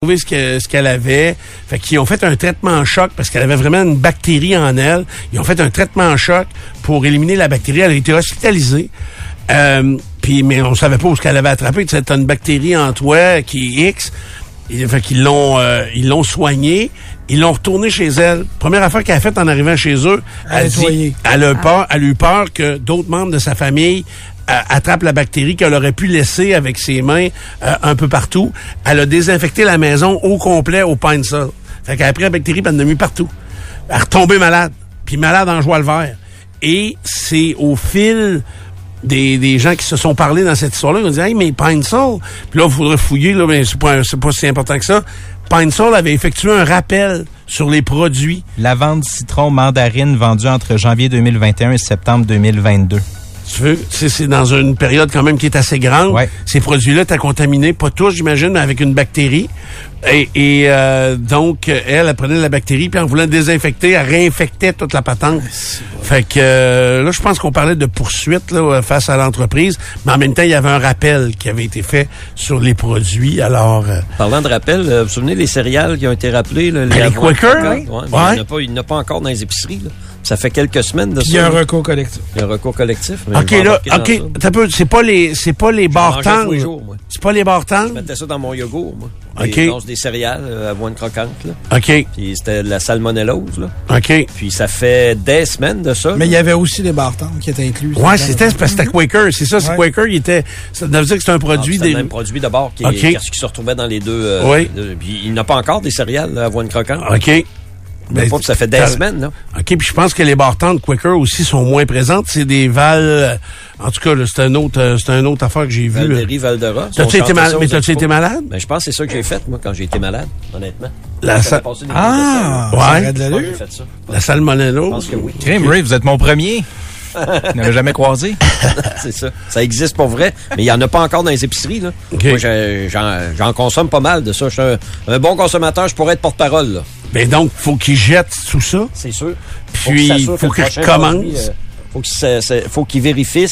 trouvé ce que- ce qu'elle avait. Fait qu'ils ont fait un traitement en choc parce qu'elle avait vraiment une bactérie en elle. Ils ont fait un traitement en choc pour éliminer la bactérie. Elle a été hospitalisée. Euh, puis, mais on savait pas où ce qu'elle avait attrapé. Tu une bactérie en toi qui est X. Et, fait qu'ils l'ont, euh, ils l'ont soignée. Ils l'ont retournée chez elle. Première affaire qu'elle a faite en arrivant chez eux, À elle, dit, elle a peur, elle a eu peur que d'autres membres de sa famille attrapent la bactérie qu'elle aurait pu laisser avec ses mains euh, un peu partout. Elle a désinfecté la maison au complet au Pine Sol. Fait qu'elle la bactérie et elle en a mis partout. Elle est retombée malade. Puis malade en joie le vert. Et c'est au fil des, des gens qui se sont parlé dans cette histoire-là, ils ont dit Hey, mais Pine Sol, puis là, il faudrait fouiller, là, mais c'est pas, c'est pas si important que ça. Pine Sol avait effectué un rappel sur les produits. Lavande, citron, mandarine vendue entre janvier 2021 et septembre 2022. Tu veux, c'est, c'est dans une période quand même qui est assez grande. Ouais. Ces produits-là étaient contaminés, pas tous, j'imagine, mais avec une bactérie. Et, et, euh, donc, elle, elle prenait la bactérie, puis en voulant désinfecter, elle réinfectait toute la patente. Fait que euh, là, je pense qu'on parlait de poursuite là, face à l'entreprise, mais en même temps, il y avait un rappel qui avait été fait sur les produits. Alors, euh, Parlant de rappel, euh, vous vous souvenez les céréales qui ont été rappelées? Là, les avoines Quaker? croquantes? Oui. Ouais, mais Ouais. Il n'y en a pas- il n'y en a pas encore dans les épiceries. là. Ça fait quelques semaines de Puis il y ça. a un recours collectif. Il y a un recours collectif. mais ok là, ok, ça. t'as peu, c'est pas les, c'est pas les barres. C'est pas les barres Je mettais ça dans mon yogourt, moi. Ok. Des, des céréales, euh, avoine croquante, là. Ok, Puis c'était de la salmonellose, là. ok. Puis ça fait des semaines de ça. Mais il y avait aussi les bartends qui étaient inclus. Ouais, c'était parce que c'était Quaker, c'est ça, c'est Ouais. Quaker, il était, ça veut dire que c'est un Ah, produit c'était des, le même produit de bord qui, qui, se retrouvait dans les deux. euh, Oui. deux- puis il n'a pas encore des céréales, avoine croquante. ok. Mais Ben, pas, puis ça fait des semaines, là. OK, puis je pense que les bartends de Quaker aussi sont moins présentes. C'est des Val... euh, En tout cas, c'est un autre, euh, c'est un autre affaire que j'ai vu. là. Valderie, Val-de-Ras. T'as-tu été mal- Mais été malade? Ben, je pense que c'est ça que j'ai fait, moi, quand j'ai été malade, honnêtement. La sa- Ah, Ouais. fait ça. La Je pense que oui. Crime, Ray, vous êtes mon premier. Je n'avais jamais croisé? c'est ça. Ça existe pour vrai, mais il n'y en a pas encore dans les épiceries. Là. Moi, je- j'en j'en consomme pas mal de ça. Je suis un, un bon consommateur, je pourrais être porte-parole. là. Ben donc, faut qu'ils jettent tout ça? C'est sûr. Puis, qu'il s'assure faut que je commence. euh, faut qu'il faut qu'il vérifie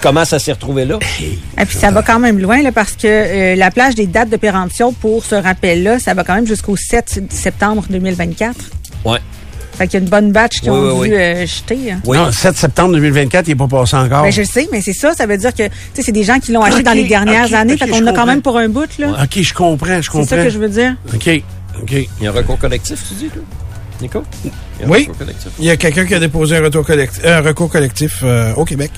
comment ça s'est retrouvé là? Et puis ça va quand même loin là, parce que euh, la plage des dates de péremption pour ce rappel-là, ça va quand même jusqu'au 7 septembre 2024. Ouais. Fait qu'il y a une bonne batch qui Oui, ont oui, dû oui. euh, jeter. hein. Oui. Non, 7 septembre 2024, il n'est pas passé encore. Ben, je le sais, mais c'est ça. Ça veut dire que tu sais, c'est des gens qui l'ont acheté dans les dernières années. fait qu'on a quand même pour un bout. là. OK, je comprends, je C'est comprends. ça que je veux dire. OK, OK. Il y a un recours collectif, tu dis, toi? Nico? Il y a Oui. Il y a quelqu'un qui a déposé un, retour collectif, un recours collectif euh, au Québec.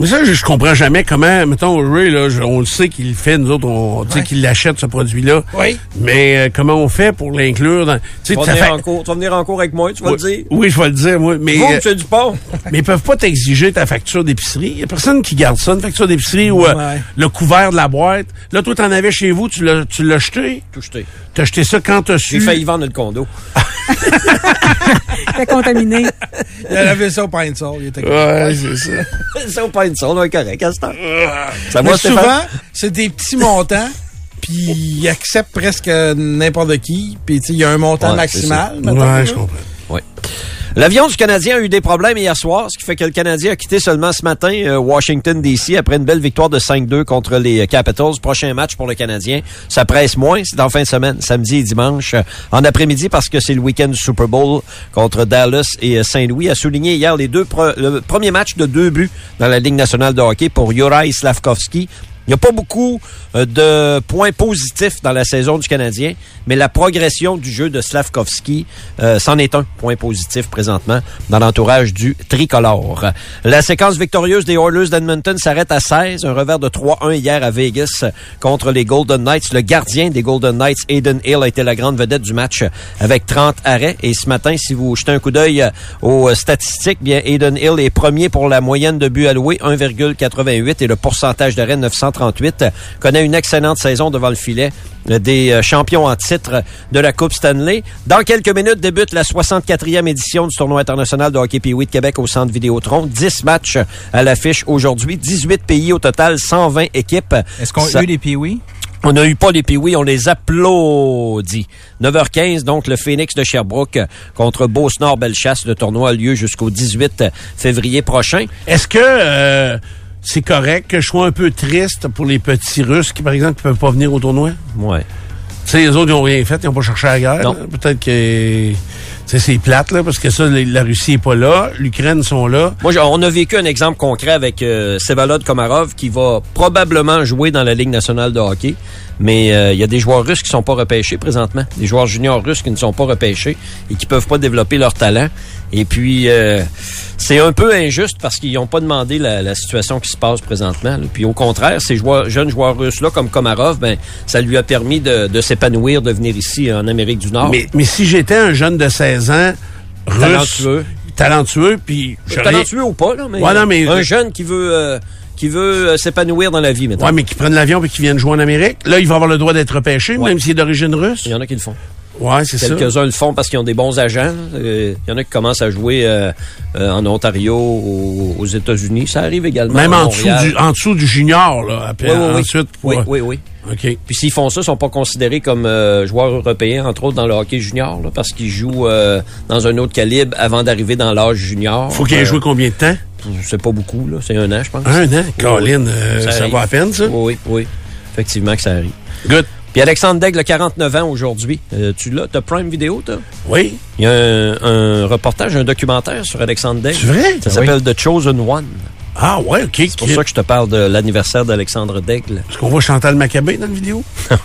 Mais ça, je, je comprends jamais comment, mettons, Ray, là, je- on le sait qu'il le fait, nous autres, on sait qu'il l'achète, ce produit-là. Oui. Mais euh, comment on fait pour l'inclure dans... Tu sais, Tu vas, venir fait- en cours, tu vas venir en cours avec moi, tu vas oui, le dire. oui, je vais le dire, moi. Mais, Vous, euh, Dupont? mais ils peuvent pas t'exiger ta facture d'épicerie. Il y a personne qui garde ça, une facture d'épicerie ou euh, le couvert de la boîte. Là, toi, t'en avais chez vous, tu l'as, tu l'as jeté. Tout jeté. T'as acheté ça quand t'as su. J'ai failli vendre le condo. Fait contaminé. Il a lavé ça au Pine Sol. Il était Ouais, c'est ça. pas ça, on est correct à ce temps. Ça Mais souvent, c'est des petits montants, puis ils acceptent presque n'importe qui, puis tu sais, il y a un montant Ouais, maximal. Ouais, je comprends. Oui. L'avion du Canadien a eu des problèmes hier soir, ce qui fait que le Canadien a quitté seulement ce matin euh, Washington DC après une belle victoire de 5-2 contre les euh, Capitals. Prochain match pour le Canadien, ça presse moins, c'est en fin de semaine, samedi et dimanche, euh, en après-midi parce que c'est le week-end du Super Bowl contre Dallas et Saint-Louis. A souligné hier les deux pre- le premier match de deux buts dans la Ligue nationale de hockey pour Juraj Slavkovski. Il n'y a pas beaucoup euh, de points positifs dans la saison du Canadien, mais la progression du jeu de Slavkovski, euh, est un point positif présentement dans l'entourage du tricolore. La séquence victorieuse des Oilers d'Edmonton s'arrête à 16, un revers de 3-1 hier à Vegas contre les Golden Knights. Le gardien des Golden Knights, Aiden Hill, a été la grande vedette du match avec 30 arrêts. Et ce matin, si vous jetez un coup d'œil euh, aux statistiques, bien Aiden Hill est premier pour la moyenne de buts alloués, 1,88 et le pourcentage d'arrêt 938 connaît une excellente saison devant le filet des champions en titre de la Coupe Stanley. Dans quelques minutes débute la 64e édition du tournoi international de hockey Pee-Wee de Québec au Centre Vidéotron. 10 matchs à l'affiche aujourd'hui, 18 pays au total, 120 équipes. Est-ce qu'on a eu les Pee-Wee? on n'a eu pas les Pee-Wee, on les applaudit. 9h15, donc le Phoenix de Sherbrooke contre Beauce-Nord-Bellechasse. Le tournoi a lieu jusqu'au 18 février prochain. Est-ce que c'est correct que je sois un peu triste pour les petits Russes qui, par exemple, ne peuvent pas venir au tournoi? Ouais. Tu sais, les autres, ils n'ont rien fait, ils n'ont pas cherché la guerre. Peut-être que tu sais, c'est plate, là, parce que ça, la Russie est pas là, l'Ukraine sont là. Moi, on a vécu un exemple concret avec euh, Sevalod Komarov qui va probablement jouer dans la Ligue nationale de hockey. Mais euh, il y a des joueurs russes qui sont pas repêchés présentement. Des joueurs juniors russes qui ne sont pas repêchés et qui peuvent pas développer leur talent. Et puis, euh, c'est un peu injuste parce qu'ils n'ont pas demandé la, la situation qui se passe présentement. là. Puis au contraire, ces joueurs, jeunes joueurs russes-là, comme Komarov, ben, ça lui a permis de, de s'épanouir, de venir ici en Amérique du Nord. Mais, mais si j'étais un jeune de 16 ans, russe, Talentueux. talentueux, puis j'aurais- talentueux ou pas, là, mais, Ouais, non, mais- un jeune qui veut euh, qui veut euh, s'épanouir dans la vie, maintenant. Ouais, mais qui prennent l'avion et qui viennent jouer en Amérique. Là, il va avoir le droit d'être repêché, Ouais. même s'il est d'origine russe. Il y en a qui le font. Ouais, c'est ça. Quelques-uns le font parce qu'ils ont des bons agents. Euh, Il y en a qui commencent à jouer euh, euh, en Ontario, aux, aux États-Unis. Ça arrive également. Même en dessous, du, en dessous du junior, là. Après, Oui, oui, oui. pour- oui, oui. OK. Puis s'ils font ça, ils sont pas considérés comme euh, joueurs européens, entre autres dans le hockey junior, là, parce qu'ils jouent euh, dans un autre calibre avant d'arriver dans l'âge junior. Faut qu'il ait Euh, joué combien de temps? C'est pas beaucoup, là. C'est un an, je pense. Un an? Colin, euh, ça, arrive. va à peine, ça? Oui, oui, oui. Effectivement que ça arrive. Good. Puis Alexandre Daigle, 49 ans aujourd'hui. Euh, tu l'as? T'as Prime Vidéo, toi? Oui. Il y a un, un reportage, un documentaire sur Alexandre Daigle. C'est vrai? Ça s'appelle The Chosen One. Ah, ouais, OK. C'est pour ça que je te parle de l'anniversaire d'Alexandre Daigle. Est-ce qu'on voit Chantal Maccabé dans la vidéo?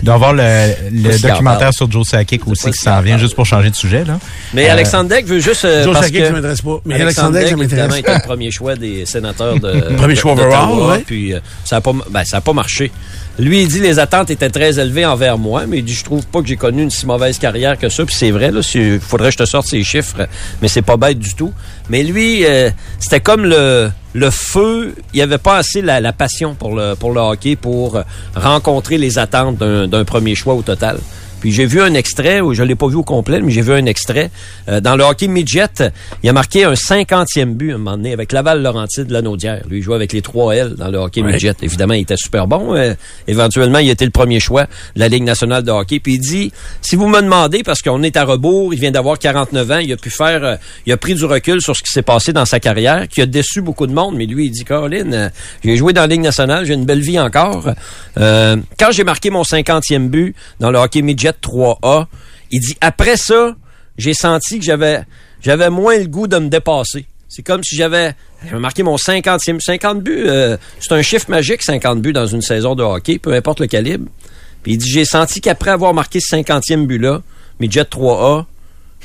Il doit avoir le, documentaire sur Joe Sakic aussi qui s'en vient, juste pour changer de sujet. Là. Mais Euh, Alexandre Daigle veut juste... euh, Joe parce Sakic, que ça m'intéresse pas. Mais Alexandre ça évidemment, m'intéresse. était le premier choix des sénateurs de Premier de- choix overall, ouais. Puis euh, ça n'a pas, ben, ça a pas marché. Lui, il dit les attentes étaient très élevées envers moi, mais il dit je trouve pas que j'ai connu une si mauvaise carrière que ça. Puis c'est vrai, là, il faudrait que je te sorte ces chiffres, mais c'est pas bête du tout. Mais lui, euh, c'était comme le le feu. Il avait pas assez la, passion pour le pour le hockey pour rencontrer les attentes d'un premier choix au total. Puis j'ai vu un extrait, ou je l'ai pas vu au complet, mais j'ai vu un extrait. Euh, dans le hockey midget, il a marqué un 50e but à un moment donné avec Laval-Laurentide de Lanaudière. Lui, il jouait avec les 3 L dans le hockey Ouais. midget. Évidemment, il était super bon. Euh, éventuellement, il était le premier choix de la Ligue nationale de hockey. Puis il dit, si vous me demandez, parce qu'on est à rebours, il vient d'avoir 49 ans, il a pu faire, euh, il a pris du recul sur ce qui s'est passé dans sa carrière, qui a déçu beaucoup de monde. Mais lui, il dit, Caroline, euh, j'ai joué dans la Ligue nationale, j'ai une belle vie encore. Euh, quand j'ai marqué mon 50e but dans le hockey midget 3A, il dit, après ça, j'ai senti que j'avais, j'avais moins le goût de me dépasser. C'est comme si j'avais, marqué mon 50e, 50 buts. euh, c'est un chiffre magique, 50 buts dans une saison de hockey, peu importe le calibre. Puis il dit, j'ai senti qu'après avoir marqué ce 50e but-là, midget 3A,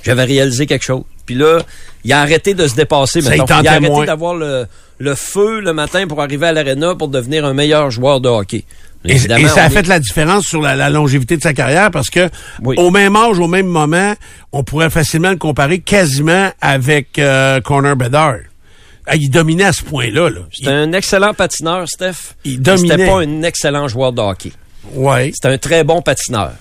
j'avais réalisé quelque chose. Puis là, il a arrêté de se dépasser. Ça tentait Il a arrêté d'avoir le, le feu le matin pour arriver à l'aréna pour devenir un meilleur joueur de hockey. Et, ça a fait est- la différence sur la, la longévité de sa carrière parce que Oui. au même âge, au même moment, on pourrait facilement le comparer quasiment avec euh, Connor Bedard. Ah, il dominait à ce point-là. Là. C'est un excellent patineur, Steph. Il mais C'était dominait. pas un excellent joueur de hockey. Ouais. C'était un très bon patineur.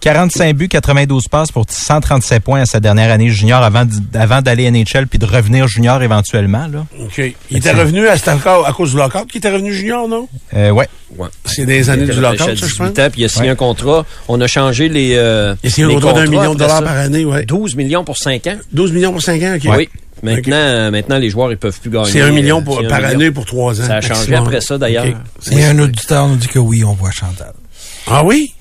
45 buts, 92 passes pour 137 points à sa dernière année junior avant, d- avant d'aller NHL puis de revenir junior éventuellement. Là. OK. Il était revenu à, c'était encore à cause du lockout qu'il était revenu junior, non? Euh, ouais. Ouais. C'est des années du lockout, ça, je 18 pense. ans, puis il a signé Ouais. un contrat. On a changé les. euh, Il a signé un contrat d'un million de dollars ça. par année, ouais. 12 millions pour 5 ans. 12 millions pour 5 ans, OK. Oui. Maintenant, euh, maintenant, les joueurs, ils peuvent plus gagner. C'est un million pour- un par million. année pour 3 ans. Ça a changé après ça, d'ailleurs. OK. Et un auditeur nous dit que oui, on voit Chantal. Ah oui?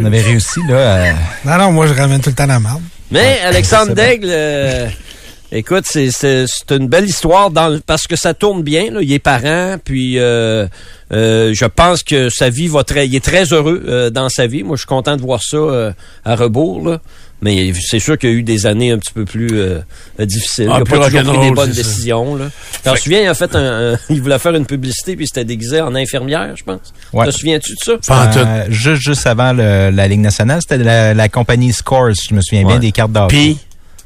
On avait réussi là. à- Non, non, moi, je ramène tout le temps la marde. Mais Alexandre. Daigle, euh, écoute, c'est, une belle histoire dans, le- parce que ça tourne bien. Là. Il est parent, puis euh, euh, je pense que sa vie va très... Il est très heureux euh, dans sa vie. Moi, je suis content de voir ça euh, à rebours. Là. Mais c'est sûr qu'il y a eu des années un petit peu plus euh, difficiles. Ah, il n'a pas toujours pris des bonnes décisions. Là. Tu te souviens, il a fait un, un- il voulait faire une publicité, puis il s'était déguisé en infirmière, je pense. Ouais. Te souviens-tu de ça? Euh, juste, juste avant le- la Ligue nationale, c'était la, la compagnie Scores, je me souviens bien, des cartes d'or. Puis,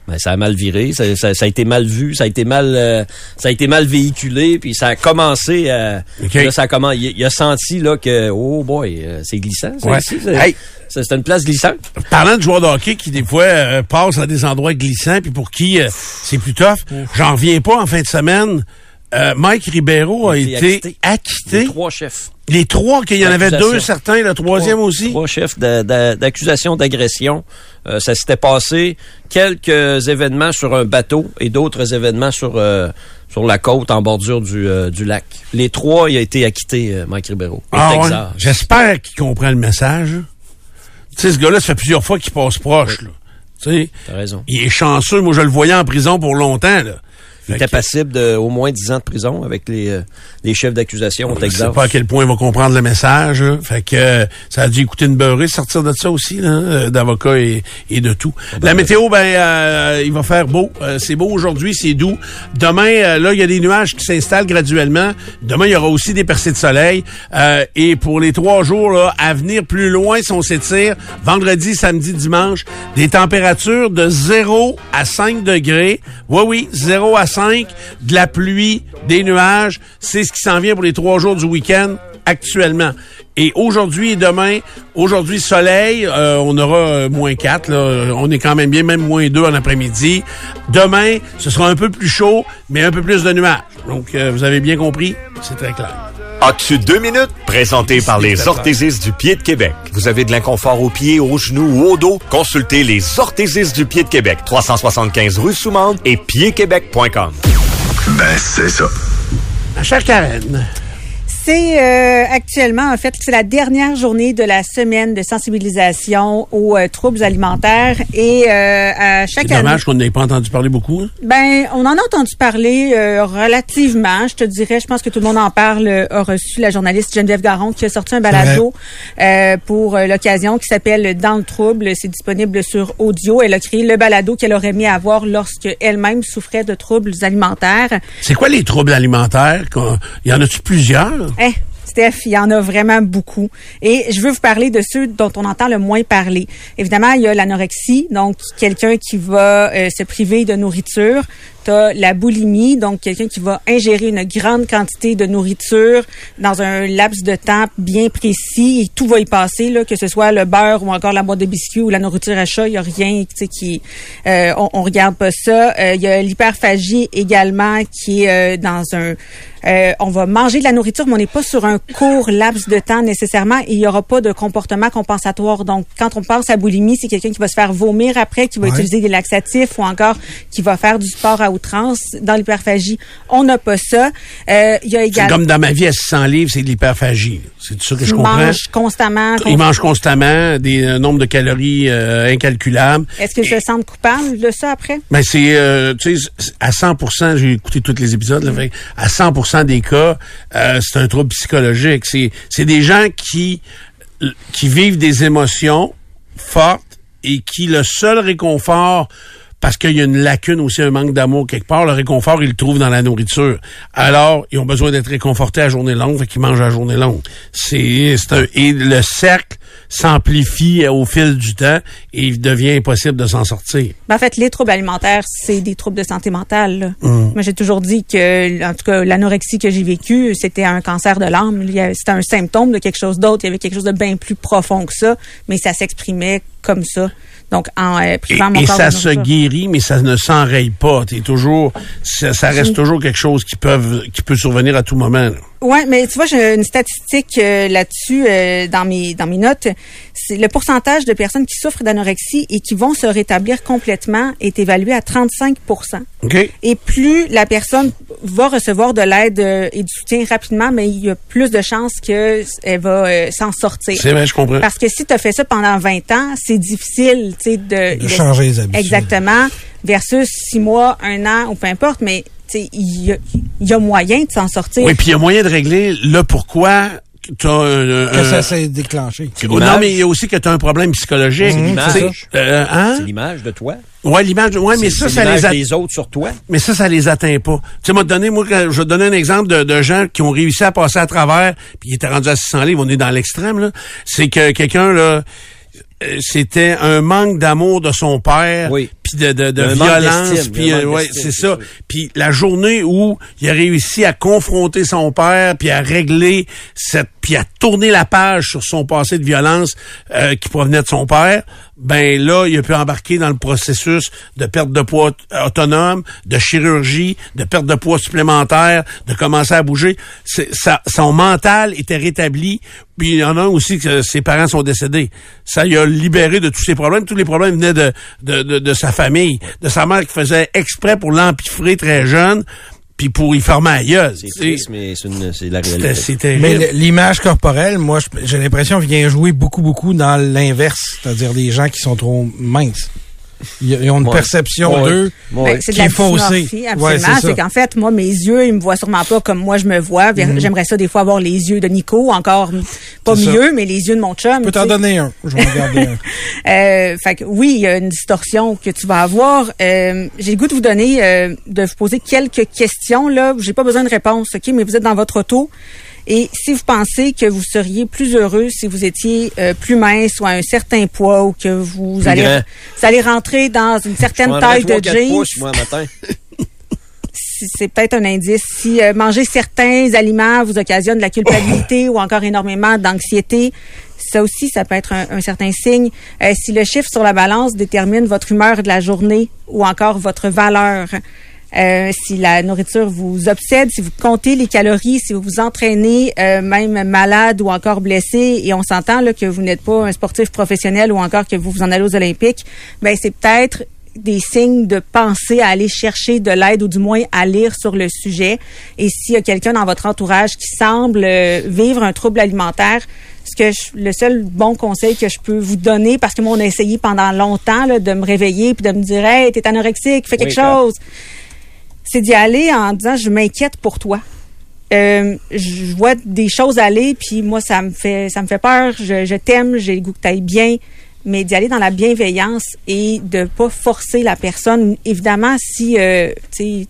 Ben, ça a mal viré, ça, ça- ça a été mal vu, ça a été mal, euh, ça a été mal véhiculé, puis ça a commencé à, là, ça a il, il a senti là que, oh boy, euh, c'est glissant, Ouais. c'est, Hey. une place glissante. parlant de joueurs de hockey qui, des fois, euh, passent à des endroits glissants, puis pour qui c'est plus tough, j'en reviens pas en fin de semaine. Euh, Mike Ribeiro a été acquitté. Les trois chefs. Les trois, qu'il y en avait deux certains, le troisième Trois- aussi. Trois chefs d'accusation d'agression. Euh, ça s'était passé quelques événements sur un bateau et d'autres événements sur euh, sur la côte en bordure du, du lac. Les trois, il a été acquitté, Mike Ribeiro. Ah ouais? J'espère qu'il comprend le message. Tu sais, ce gars-là, ça fait plusieurs fois qu'il passe proche. Tu sais, T'as raison. il est chanceux. Moi, je le voyais en prison pour longtemps, là. Il était passible de au moins 10 ans de prison avec les, euh, les chefs d'accusation au Je sais Texas. pas à quel point il va comprendre le message. là. Fait que euh, ça a dû écouter une beurrée sortir de ça aussi, euh, d'avocats et, et de tout. La météo, ben, euh, il va faire beau. Euh, c'est beau aujourd'hui, c'est doux. Demain, euh, là, il y a des nuages qui s'installent graduellement. Demain, il y aura aussi des percées de soleil. Euh, et pour les trois jours là, à venir plus loin, si on s'étire, vendredi, samedi, dimanche, des températures de 0 à 5 degrés. Oui, oui, 0 à 5, de la pluie, des nuages. C'est ce qui s'en vient pour les trois jours du week-end actuellement. Et aujourd'hui et demain, aujourd'hui soleil, euh, on aura euh, moins 4, là. on est quand même bien, même moins 2 en après-midi. Demain, ce sera un peu plus chaud, mais un peu plus de nuages. Donc, euh, vous avez bien compris, c'est très clair. As-tu deux minutes? Présenté par les orthésistes du pied de Québec. Vous avez de l'inconfort aux pieds, aux genoux ou au dos? Consultez les orthésistes du pied de Québec. 375 rue Soumande et piedquebec.com. Ben, c'est ça. Ma chère Karen, C'est euh, actuellement, en fait, c'est la dernière journée de la semaine de sensibilisation aux euh, troubles alimentaires et euh, à c'est chaque année. dommage qu'on n'ait pas entendu parler beaucoup. hein? Ben, on en a entendu parler euh, relativement, je te dirais. Je pense que tout le monde en parle. euh, a reçu la journaliste Geneviève Garon qui a sorti un balado euh, pour euh, l'occasion qui s'appelle Dans le trouble. C'est disponible sur audio. Elle a créé le balado qu'elle aurait aimé avoir lorsque elle-même souffrait de troubles alimentaires. C'est quoi les troubles alimentaires? Il y en a-tu plusieurs? Eh, Steph, il y en a vraiment beaucoup. Et je veux vous parler de ceux dont on entend le moins parler. Évidemment, il y a l'anorexie, donc quelqu'un qui va euh, se priver de nourriture. T'as la boulimie, donc quelqu'un qui va ingérer une grande quantité de nourriture dans un laps de temps bien précis et tout va y passer, là, que ce soit le beurre ou encore la boîte de biscuits ou la nourriture à chat, il y a rien tu sais, qui... Euh, on, on regarde pas ça. Euh, Il y a l'hyperphagie également qui est euh, dans un... euh, on va manger de la nourriture, mais on n'est pas sur un court laps de temps nécessairement et il n'y aura pas de comportement compensatoire. Donc, quand on pense à boulimie, c'est quelqu'un qui va se faire vomir après, qui va utiliser des laxatifs ou encore qui va faire du sport à outrance. Dans l'hyperphagie, on n'a pas ça. Euh, il y a C'est également... comme dans ma vie à 600 livres, c'est de l'hyperphagie? C'est ça que je comprends? manges constamment. Il mange constamment des nombres de calories euh, incalculables. Est-ce que je sens coupable de ça après? Ben c'est euh, tu sais à 100% j'ai écouté tous les épisodes là, fait à 100% des cas c'est un trouble psychologique, c'est c'est des gens qui qui vivent des émotions fortes et qui le seul réconfort parce qu'il y a une lacune aussi, un manque d'amour quelque part. Le réconfort, ils le trouvent dans la nourriture. Alors, ils ont besoin d'être réconfortés à journée longue, fait qu'ils mangent à journée longue. C'est, un, et le cercle s'amplifie au fil du temps et il devient impossible de s'en sortir. Ben, en fait, les troubles alimentaires, c'est des troubles de santé mentale. Hum. Moi, j'ai toujours dit que, en tout cas, l'anorexie que j'ai vécue, c'était un cancer de l'âme. C'était un symptôme de quelque chose d'autre. Il y avait quelque chose de bien plus profond que ça, mais ça s'exprimait comme ça. Donc, en euh, Et, privant mon et corps ça se guérit, mais ça ne s'enraye pas. T'es toujours, ça, ça reste toujours quelque chose qui peut, qui peut survenir à tout moment. là. Ouais, mais tu vois, j'ai une statistique euh, là-dessus euh, dans mes dans mes notes. C'est le pourcentage de personnes qui souffrent d'anorexie et qui vont se rétablir complètement est évalué à 35 OK? Et plus la personne va recevoir de l'aide euh, et du soutien rapidement, mais il y a plus de chances qu'elle va euh, s'en sortir. C'est vrai, je comprends. Parce que si tu as fait ça pendant 20 ans, c'est difficile, tu sais, de, De changer les habitudes. Exactement. Versus six mois, un an ou peu importe, mais tu sais, il y y a moyen de s'en sortir. Oui, puis il y a moyen de régler le pourquoi tu as un, Que un- ça s'est déclenché. Oh, non, mais il y a aussi que tu as un problème psychologique. l'image. Tu sais, euh, hein? C'est l'image de toi. Ouais, l'image. Ouais, mais C'est- ça, c'est ça les a... des autres sur toi. mais ça, ça les atteint pas. Tu sais, moi, donner, moi, je vais te donner un exemple de, de gens qui ont réussi à passer à travers, puis ils étaient rendus à 600 livres, on est dans l'extrême, là. C'est que quelqu'un, là, euh, c'était un manque d'amour de son père, Oui. Puis de, de, de violence, puis euh, ouais, c'est ça. Puis la journée où il a réussi à confronter son père, puis à régler cette, puis à tourner la page sur son passé de violence euh, qui provenait de son père, ben là, il a pu embarquer dans le processus de perte de poids autonome, de chirurgie, de perte de poids supplémentaire, de commencer à bouger. Son mental était rétabli. Puis il y en a un aussi que ses parents sont décédés. Ça il a libéré de tous ses problèmes. Tous les problèmes venaient de, de, de, de sa famille, de sa mère qui faisait exprès pour l'empiffrer très jeune. puis pour y former à gueule. C'est triste, mais c'est une- c'est la réalité. Mais l'image corporelle, moi, j'ai l'impression vient jouer beaucoup, beaucoup dans l'inverse. C'est-à-dire des gens qui sont trop minces. Ils, ont une Ouais. perception Ouais. d'eux. Ouais. Qui est faussé. dysmorphie, Ouais, absolument. c'est qu'en fait, moi, mes yeux, ils me voient sûrement pas comme moi je me vois. Mhm. J'aimerais ça des fois avoir les yeux de Nico, encore pas ça. mieux, mais les yeux de mon chum. Je peux t'en donner un. Je vais en garder un. Euh, fait que oui, il y a une distorsion que tu vas avoir. Euh, J'ai le goût de vous donner, euh, de vous poser quelques questions là. J'ai pas besoin de réponse, ok, mais vous êtes dans votre auto. Et si vous pensez que vous seriez plus heureux si vous étiez euh, plus mince ou à un certain poids ou que vous Plus allez grand. vous allez rentrer dans une certaine taille de jeans, moi, matin. c'est peut-être un indice. Si euh, manger certains aliments vous occasionne de la culpabilité ou encore énormément d'anxiété, ça aussi, ça peut être un, un certain signe. Euh, si le chiffre sur la balance détermine votre humeur de la journée ou encore votre valeur. Euh, si la nourriture vous obsède, si vous comptez les calories, si vous vous entraînez euh, même malade ou encore blessé, et on s'entend là que vous n'êtes pas un sportif professionnel ou encore que vous vous en allez aux Olympiques, ben c'est peut-être des signes de penser à aller chercher de l'aide ou du moins à lire sur le sujet. Et s'il y a quelqu'un dans votre entourage qui semble euh, vivre un trouble alimentaire, ce que je- le seul bon conseil que je peux vous donner, parce que moi on a essayé pendant longtemps là, de me réveiller puis de me dire hey t'es anorexique, fais quelque Oui, chose, c'est d'y aller en disant je m'inquiète pour toi. Euh, je vois des choses aller puis moi ça me fait ça me fait peur. Je, je t'aime, j'ai le goût que t'ailles bien mais d'y aller dans la bienveillance et de pas forcer la personne. Évidemment, si euh, tu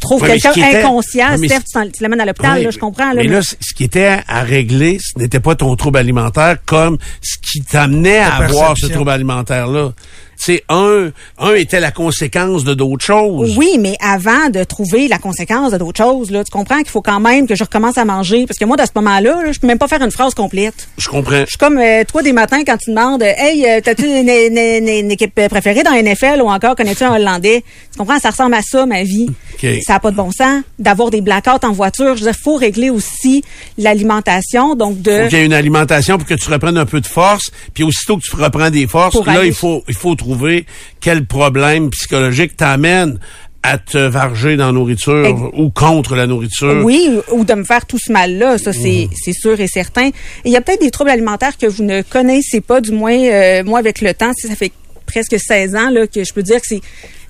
trouves Ouais, quelqu'un inconscient, Ouais, Steph, tu, tu l'amènes à l'hôpital, Ouais, là, je comprends. Là, mais mais- là, ce qui était à régler, ce n'était pas ton trouble alimentaire comme ce qui t'amenait à avoir ce trouble alimentaire-là. Sais, un, un était la conséquence de d'autres choses. Oui, mais avant de trouver la conséquence de d'autres choses, là, tu comprends qu'il faut quand même que je recommence à manger? Parce que moi, dans ce moment-là, là, je peux même pas faire une phrase complète. Je comprends. Je suis comme euh, toi des matins quand tu demandes Hey, euh, t'as-tu une, une- une- une équipe préférée dans la NFL ou encore connais-tu un Hollandais? Tu comprends? Ça ressemble à ça, ma vie. OK. Ça n'a pas de bon sens. D'avoir des blackouts en voiture. Je veux dire, faut régler aussi l'alimentation. Donc, de. Faut qu'il y ait une alimentation pour que tu reprennes un peu de force, puis aussitôt que tu reprends des forces, là, aller- il faut, il faut trouver quel problème psychologique t'amène à te varger dans la nourriture Ex- ou contre la nourriture. Oui, ou de me faire tout ce mal-là, ça c'est c'est sûr et certain. Il y a peut-être des troubles alimentaires que vous ne connaissez pas, du moins euh, moi avec le temps, ça fait presque 16 ans là que je peux dire que c'est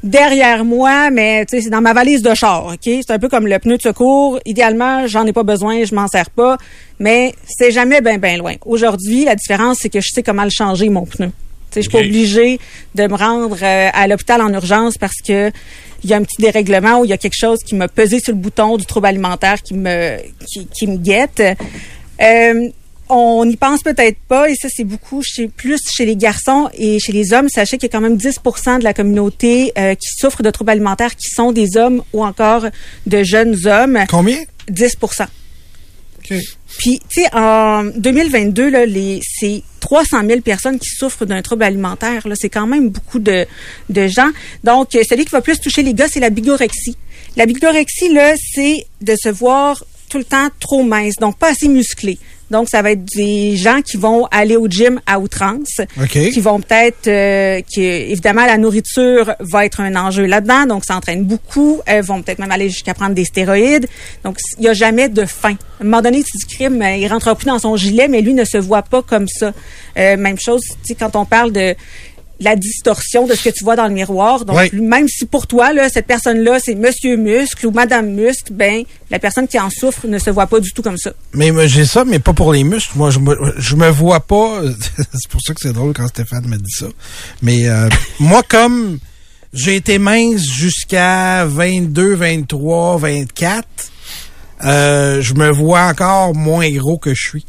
derrière moi, mais c'est dans ma valise de char, ok? C'est un peu comme le pneu de secours. Idéalement, j'en ai pas besoin, je m'en sers pas, mais c'est jamais bien bien loin. Aujourd'hui, la différence c'est que je sais comment le changer mon pneu. Je suis pas obligée de me rendre euh, à l'hôpital en urgence parce que il y a un petit dérèglement ou il y a quelque chose qui m'a pesé sur le bouton du trouble alimentaire qui me qui, qui me guette. Euh, on n'y pense peut-être pas, et ça, c'est beaucoup chez, plus chez les garçons et chez les hommes. Sachez qu'il y a quand même 10% de la communauté euh, qui souffre de troubles alimentaires qui sont des hommes ou encore de jeunes hommes. Combien? 10 OK. Puis, tu sais, en 2022, là, les, c'est 300 000 personnes qui souffrent d'un trouble alimentaire. Là, c'est quand même beaucoup de, de gens. Donc, euh, celui qui va plus toucher les gars, c'est la bigorexie. La bigorexie, là, c'est de se voir tout le temps trop mince, donc pas assez musclé. Donc, ça va être des gens qui vont aller au gym à outrance, OK. qui vont peut-être, euh, qui évidemment la nourriture va être un enjeu là-dedans, donc ça entraîne beaucoup. Elles vont peut-être même aller jusqu'à prendre des stéroïdes. Donc il n'y a jamais de fin. À un moment donné, tu dis crime, il rentrera plus dans son gilet, mais lui ne se voit pas comme ça. Euh, même chose, tu sais, quand on parle de la distorsion de ce que tu vois dans le miroir. Donc, Oui. même si pour toi, là, cette personne-là, c'est Monsieur Muscle ou Madame Muscle, ben, la personne qui en souffre ne se voit pas du tout comme ça. Mais j'ai ça, mais pas pour les muscles. Moi, je me, je me vois pas. c'est pour ça que c'est drôle quand Stéphane me dit ça. Mais euh, moi, comme j'ai été mince jusqu'à 22, 23, 24, euh, je me vois encore moins gros que je suis.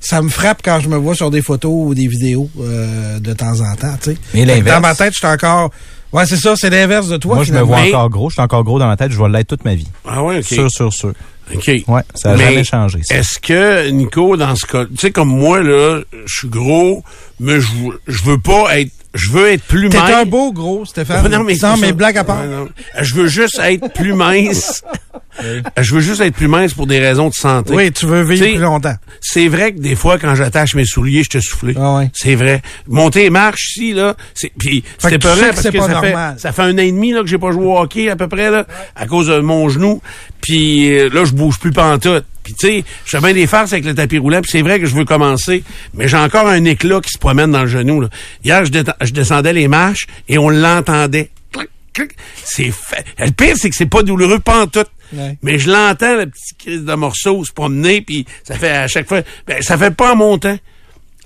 Ça me frappe quand je me vois sur des photos ou des vidéos euh, de temps en temps. tu sais. Mais l'inverse. Dans ma tête, je suis encore. Ouais, c'est ça, c'est l'inverse de toi. Moi, je me vois Mais- encore gros. Je suis encore gros dans ma tête. Je vais l'être toute ma vie. Ah ouais, OK. Sûr, sûr, sûr. OK. Ouais, ça a Mais jamais changé. ça. Est-ce que, Nico, dans ce cas, tu sais, comme moi, là, je suis gros, mais je veux pas être, je veux être plus T'es mince. un beau gros, Stéphane. Non, mais, non, c'est mais ça. blague à part. Non. Je veux juste être plus mince. Je veux juste être plus mince pour des raisons de santé. Oui, tu veux vivre T'sais, plus longtemps. C'est vrai que des fois, quand j'attache mes souliers, je te souffle. Ah. C'est vrai. Monter les marches ici, là, c'est, puis c'était que sais que parce c'est que pas ça fait, ça fait un an et demi, là, que j'ai pas joué au hockey, à peu près, là, à cause de mon genou. Puis euh, là, je bouge plus pantoute. Puis tu sais, je fais bien des farces avec le tapis roulant, puis c'est vrai que je veux commencer, mais j'ai encore un éclat qui se promène dans le genou. Là. Hier, je, descendais les marches et on l'entendait. C'est fait. Le pire, c'est que c'est pas douloureux pantoute. Ouais. Mais je l'entends, le petit crise de morceau se promener, puis ça fait à chaque fois... Ben, ça fait pas en montant.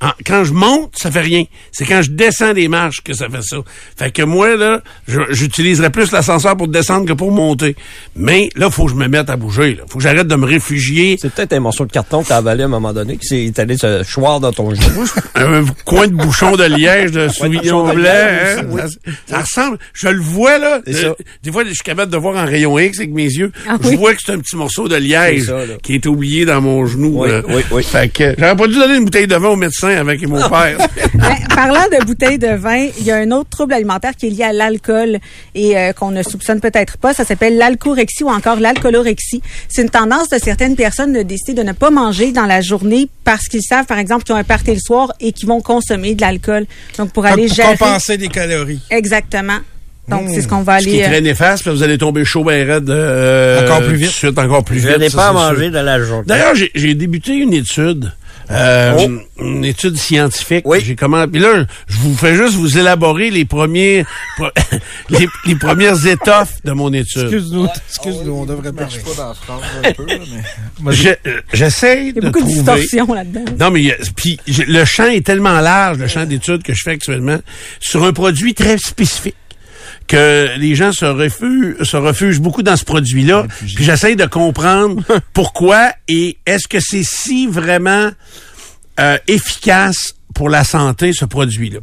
En- quand je monte, ça fait rien. C'est quand je descends des marches que ça fait ça. Fait que moi, là, j'utiliserais plus l'ascenseur pour descendre que pour monter. Mais là, faut que je me mette à bouger. Là. Faut que j'arrête de me réfugier. C'est peut-être un morceau de carton que t'as avalé à un moment donné, qui s'est allé se choir dans ton genou. un coin de bouchon de liège de de blanc. liège hein. ça, ça ressemble. Je le vois, là. Ça. des fois, je suis capable de voir en rayon X avec mes yeux. Ah je oui? vois que c'est un petit morceau de liège ça, qui est oublié dans mon genou. Oui, là. oui, oui. Fait que j'aurais pas dû donner une bouteille de vin au médecin avec mon père. Ben, parlant de bouteilles de vin, il y a un autre trouble alimentaire qui est lié à l'alcool et euh, qu'on ne soupçonne peut-être pas. Ça s'appelle l'alcorexie ou encore l'alcoolorexie. C'est une tendance de certaines personnes de décider de ne pas manger dans la journée parce qu'ils savent, par exemple, qu'ils ont un party le soir et qu'ils vont consommer de l'alcool. Donc, pour aller pour gérer... compenser des calories. Exactement. Donc, c'est ce qu'on va Ce qui aller... est très euh, néfaste, puis vous allez tomber chaud ben raide. euh, Encore plus vite. tout de Suite, encore plus Je vite. n'ai ça, pas à sûr. manger de la journée. D'ailleurs, j'ai- j'ai débuté une étude. Euh, Oh. Une étude scientifique. Oui. J'ai comment Puis là, je vous fais juste vous élaborer les premiers, les, les premières étoffes de mon étude. Excuse-nous, excuse-nous, on devrait parler. Je- euh, J'essaie Il y de a beaucoup de trouver. distorsions là-dedans. Non, mais il y a- puis j'ai- le champ est tellement large, le champ d'études que je fais actuellement, sur un produit très spécifique que les gens se refusent, se beaucoup dans ce produit-là. Puis j'essaie de comprendre pourquoi et est-ce que c'est si vraiment euh, efficace pour la santé, ce produit-là?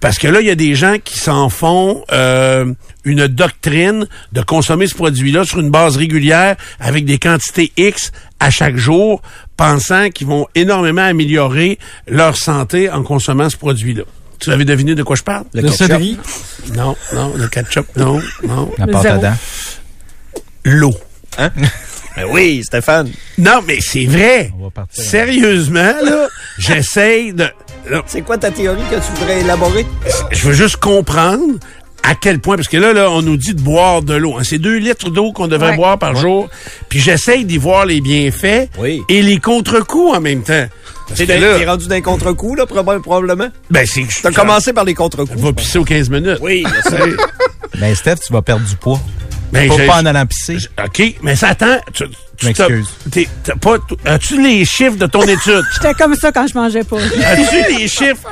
Parce que là, il y a des gens qui s'en font euh, une doctrine de consommer ce produit-là sur une base régulière avec des quantités X à chaque jour, pensant qu'ils vont énormément améliorer leur santé en consommant ce produit-là. Tu avais deviné de quoi je parle? Le Le ketchup. Non, non, le ketchup, non, non. La pâte à dents. L'eau. Ben oui, Stéphane. Non, mais c'est vrai. On va partir. Sérieusement, là, j'essaye de... C'est quoi ta théorie que tu voudrais élaborer? je veux juste comprendre à quel point, parce que là, là, on nous dit de boire de l'eau. hein. C'est deux litres d'eau qu'on devrait Ouais. boire par jour. Puis j'essaye d'y voir les bienfaits Oui. et les contre-coups en même temps. Parce T'es que là, t'es rendu d'un contre-coup, là, proba- probablement? ben, c'est que je T'as commencé par les contre-coups. va pisser aux 15 minutes. Oui, Tu sais. Ben, Steph, tu vas perdre du poids. Ben, Pas, pas en allant pisser. OK, mais ça attend. Tu, tu m'excuse. t'as- t'es- t'as pas, as-tu les chiffres de ton étude? J'étais comme ça quand je mangeais pas. As-tu les chiffres?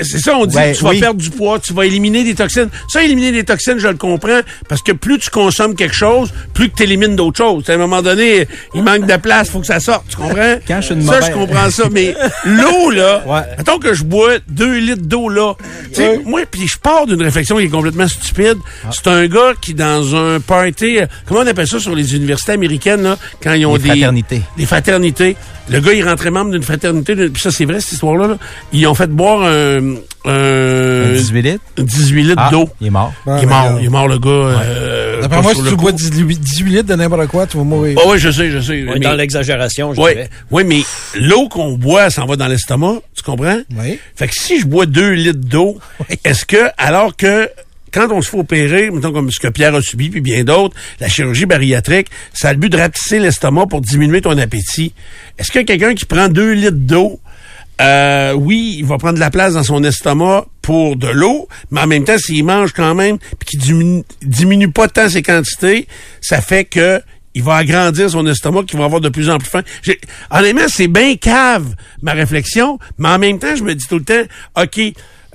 C'est ça, on dit Ouais, tu vas oui. perdre du poids, tu vas éliminer des toxines. Ça, éliminer des toxines, je le comprends, parce que plus tu consommes quelque chose, plus que tu élimines d'autres choses. À un moment donné, il manque de place, faut que ça sorte, tu comprends? Quand je suis une ça, mauvaise- je comprends ça, mais l'eau, là, Ouais. mettons que je bois deux litres d'eau, là, moi, puis je pars d'une réflexion qui est complètement stupide. Ah. C'est un gars qui, dans un party, euh, comment on appelle ça sur les universités américaines, là, quand ils ont Les des... fraternités. Des fraternités. Le gars, il rentrait membre d'une fraternité. Puis ça, c'est vrai, cette histoire-là. là. Ils ont fait boire un, un 18 litres? 18 litres Ah, d'eau. il est mort. il est mort. Il est mort, le gars. euh, D'après moi, si tu coup. bois 18 18 litres de n'importe quoi, tu vas mourir. Ah oui, je sais, je sais. On est mais- dans l'exagération, je Ouais, dirais. ouais, mais l'eau qu'on boit, ça en va dans l'estomac, tu comprends? Oui. Fait que si je bois deux litres d'eau, est-ce que, alors que quand on se fait opérer, mettons comme ce que Pierre a subi, puis bien d'autres, la chirurgie bariatrique, ça a le but de rapetisser l'estomac pour diminuer ton appétit. Est-ce que quelqu'un qui prend deux litres d'eau, euh, oui, il va prendre de la place dans son estomac pour de l'eau, mais en même temps, s'il mange quand même, puis qu'il diminue, diminue pas tant ses quantités, ça fait que il va agrandir son estomac, qu'il va avoir de plus en plus faim. Honnêtement, c'est bien cave, ma réflexion, mais en même temps, je me dis tout le temps, OK,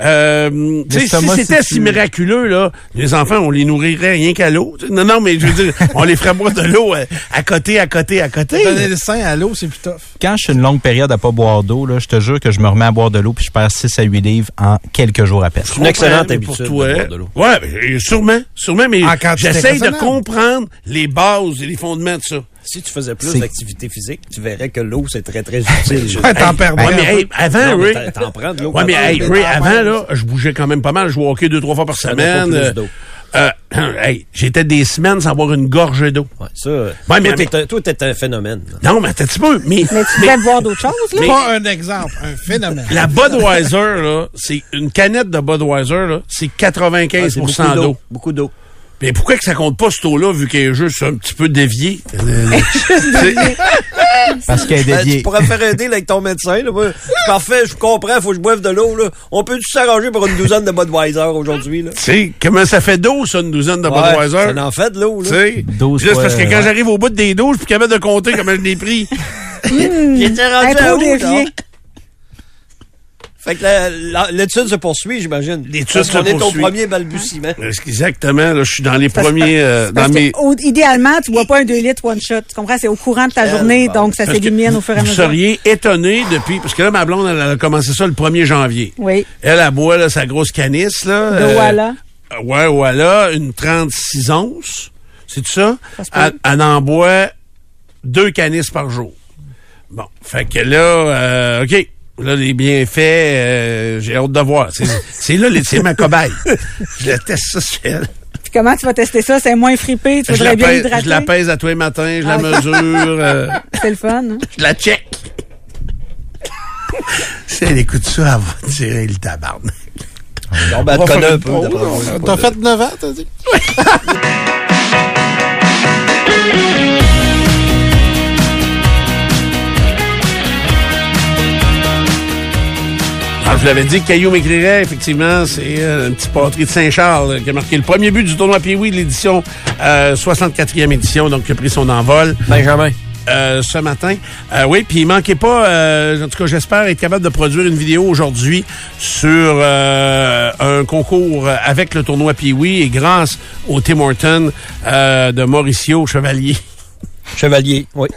euh, tu sais, si c'était si miraculeux, là, les enfants, on les nourrirait rien qu'à l'eau. Tu sais, Non, non, mais je veux dire, on les ferait boire de l'eau euh, à côté, à côté, à côté. Donner le sein à l'eau, c'est plus tough. Quand je suis une longue période à pas boire d'eau, là, je te jure que je me remets à boire de l'eau puis je perds 6 à 8 livres en quelques jours à peine. une excellente habitude pour de toi. boire de l'eau. Ouais, sûrement, sûrement, mais j'essaie de comprendre les bases et les fondements de ça. Si tu faisais plus d'activité physique, tu verrais que l'eau, c'est très, très utile. Ouais, t'en perds Ouais, mais hey, avant, Ray, t'en- t'en prends de l'eau. Ouais, mais hey. Ray, avant, là, je bougeais quand même pas mal. Je jouais au hockey deux, trois fois par semaine. plus Euh, d'eau. euh, hey, j'étais des semaines sans boire une gorgée d'eau. Ouais, ça, Ouais, toi, mais- t'es un- toi, t'es un phénomène. là. Non, mais un petit peu. Mais, Mais tu devrais boire d'autres choses, là? Pas un exemple, un phénomène. la Budweiser, là, c'est une canette de Budweiser, là, c'est Ah, 95 c'est beaucoup d'eau. Beaucoup d'eau. Mais pourquoi que ça compte pas cette eau-là, vu qu'elle est juste un petit peu déviée? Euh, c'est- Parce qu'elle est Ben, dédiée. tu pourrais faire aider avec ton médecin. Là. Moi, parfait, je comprends, faut que je boive de l'eau. Là. On peut s'arranger pour une douzaine de Budweiser aujourd'hui. Là. Tu sais, comment ça fait d'eau, ça, une douzaine de Ouais, Budweiser? Ça en fait de l'eau. Là. 12 c'est parce que quand ouais. j'arrive au bout des 12, je suis plus capable de compter comment je l'ai pris. J'étais Un rendu à trop où, dévié. là? Fait que l'étude se poursuit, j'imagine. L'étude se qu'on est au poursuit. premier balbutiement. Exactement, là, je suis dans les premiers, euh, dans Parce que, mes... au- idéalement, tu bois pas un 2 litres one shot. Tu comprends? C'est au courant de ta Tellement. journée, donc ça s'élimine au fur et à Vous mesure. seriez étonné depuis, parce que là, ma blonde, elle, a commencé ça le 1er janvier. Oui. Elle, elle boit, là, sa grosse canisse, là. De euh, voilà. euh, Ouais, voilà, une 36 onces. C'est tout ça? Ça elle en boit deux canisses par jour. Bon, fait que là, euh, OK. Là, les bienfaits, euh, j'ai hâte de voir. C'est là, les- c'est ma cobaye. Je la teste ça sur elle. Puis comment tu vas tester ça? C'est moins fripé, tu Je voudrais la, bien pèse, hydrater. je la pèse à tous les matins, je la Ah, mesure, euh, C'est le fun. hein? je la check. si elle écoute ça, elle va tirer le tabarnak. On ben, te connaît faire un peu. T'as fait 9 ans, t'as dit? Je l'avais dit que Caillou m'écrirait, effectivement, c'est euh, un petit patrie de Saint-Charles euh, qui a marqué le premier but du tournoi Pee-Wee de l'édition euh, 64e édition, donc qui a pris son envol Benjamin. euh, ce matin. Euh, oui, puis il manquait pas, euh, en tout cas j'espère être capable de produire une vidéo aujourd'hui sur euh, un concours avec le tournoi Pee-Wee et grâce au Tim Horton euh, de Mauricio Chevalier. Chevalier, oui.